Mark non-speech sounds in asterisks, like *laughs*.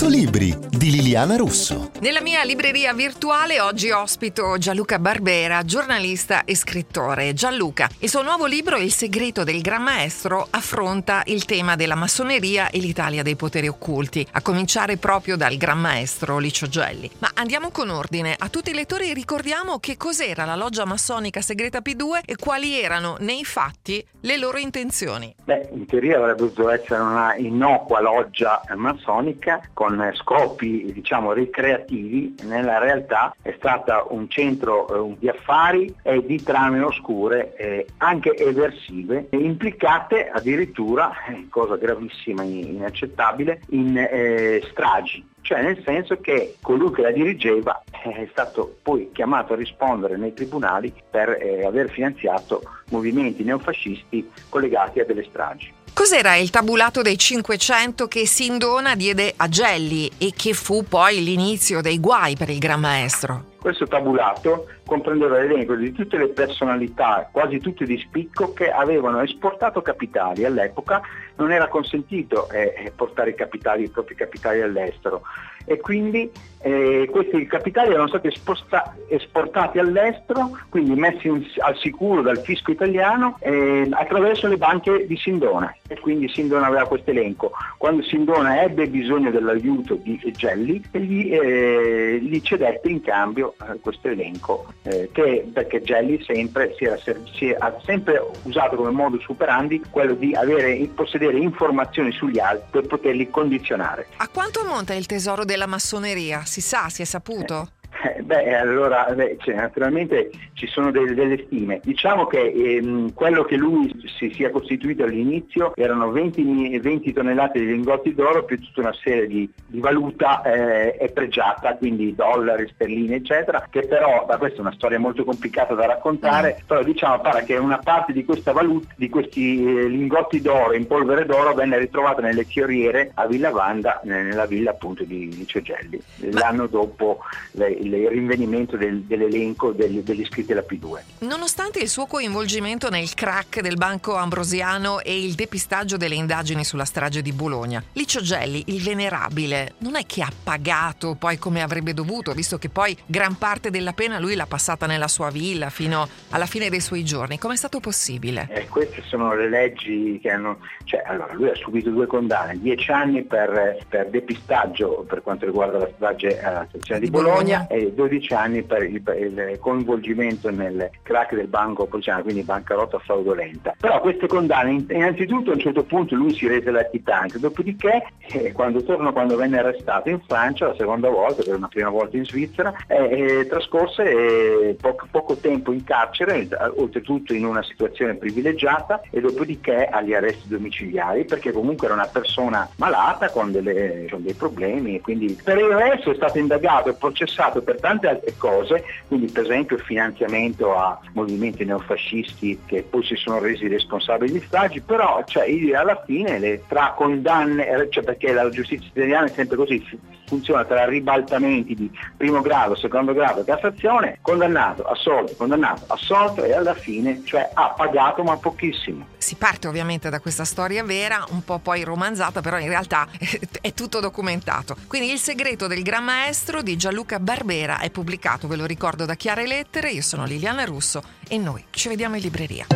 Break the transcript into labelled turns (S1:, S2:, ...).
S1: 100 libri di Liliana Russo.
S2: Nella mia libreria virtuale oggi ospito Gianluca Barbera, giornalista e scrittore. Gianluca, il suo nuovo libro Il segreto del Gran Maestro affronta il tema della massoneria e l'Italia dei poteri occulti, a cominciare proprio dal Gran Maestro Licio Gelli. Ma andiamo con ordine. A tutti i lettori ricordiamo che cos'era la loggia massonica segreta P2 e quali erano nei fatti le loro intenzioni.
S3: Beh, in teoria avrebbe dovuto essere una innocua loggia massonica con scopi diciamo ricreativi, nella realtà è stata un centro eh, di affari e di trame oscure eh, anche eversive, implicate addirittura, eh, cosa gravissima e inaccettabile, in eh, stragi cioè nel senso che colui che la dirigeva è stato poi chiamato a rispondere nei tribunali per eh, aver finanziato movimenti neofascisti collegati a delle stragi.
S2: Cos'era il tabulato dei 500 che Sindona diede a Gelli e che fu poi l'inizio dei guai per il Gran Maestro?
S3: Questo tabulato comprendeva l'elenco di tutte le personalità, quasi tutte di spicco, che avevano esportato capitali. All'epoca non era consentito eh, portare i, capitali, i propri capitali all'estero e quindi eh, questi capitali erano stati esposta- esportati all'estero, quindi messi in, al sicuro dal fisco italiano eh, attraverso le banche di Sindona e quindi Sindona aveva questo elenco. Quando Sindona ebbe bisogno dell'aiuto di Gelli, gli, eh, gli cedette in cambio eh, questo elenco eh, che, perché Gelli sempre, si era, si ha sempre usato come modus operandi quello di avere, possedere informazioni sugli altri per poterli condizionare.
S2: A quanto ammonta il tesoro della massoneria? Si sa, si è saputo?
S3: Eh, beh, allora, beh, cioè, naturalmente ci sono delle, delle stime. Diciamo che ehm, quello che lui si sia costituito all'inizio erano 20, 20, tonnellate di lingotti d'oro più tutta una serie di, di valuta eh, pregiata, quindi dollari, sterline, eccetera, che però, ma questa è una storia molto complicata da raccontare, mm. però diciamo pare che una parte di questa valuta, di questi eh, lingotti d'oro in polvere d'oro venne ritrovata nelle chioriere a Villa Vanda, nella villa appunto di, di Ciogelli, l'anno dopo le, il rinvenimento del, dell'elenco degli, degli, iscritti alla P2.
S2: Nonostante il suo coinvolgimento nel crack del Banco Ambrosiano e il depistaggio delle indagini sulla strage di Bologna, Licio Gelli, il venerabile, non è che ha pagato poi come avrebbe dovuto, visto che poi gran parte della pena lui l'ha passata nella sua villa fino alla fine dei suoi giorni. Com'è stato possibile?
S3: Eh, queste sono le leggi che hanno... Cioè, allora, lui ha subito due condanne, dieci anni per, per depistaggio per quanto riguarda la strage alla stazione di, di Bologna, Bologna e 12 anni per il, il coinvolgimento nel crack del banco Pociano, quindi bancarotta fraudolenta. Però queste condanne, innanzitutto a un certo punto lui si rese latitante, dopodiché eh, quando tornò, quando venne arrestato in Francia la seconda volta, per una prima volta in Svizzera, eh, trascorse poco, poco, tempo in carcere, oltretutto in una situazione privilegiata e dopodiché agli arresti domiciliari perché comunque era una persona malata con, delle, con dei problemi e quindi per il resto è stato indagato e processato per tante altre cose, quindi per esempio il finanziamento a movimenti neofascisti che poi si sono resi responsabili di stragi, però cioè, alla fine le, tra condanne, eh, cioè perché la giustizia italiana è sempre così, funziona tra ribaltamenti di primo grado, secondo grado, Cassazione, condannato, assolto, condannato, assolto e alla fine cioè, ha pagato ma pochissimo.
S2: Si parte ovviamente da questa storia vera, un po' poi romanzata, però in realtà *laughs* è tutto documentato. Quindi il segreto del Gran Maestro di Gianluca Barbera è pubblicato, ve lo ricordo, da Chiare Lettere. Io sono Liliana Russo e noi ci vediamo in libreria.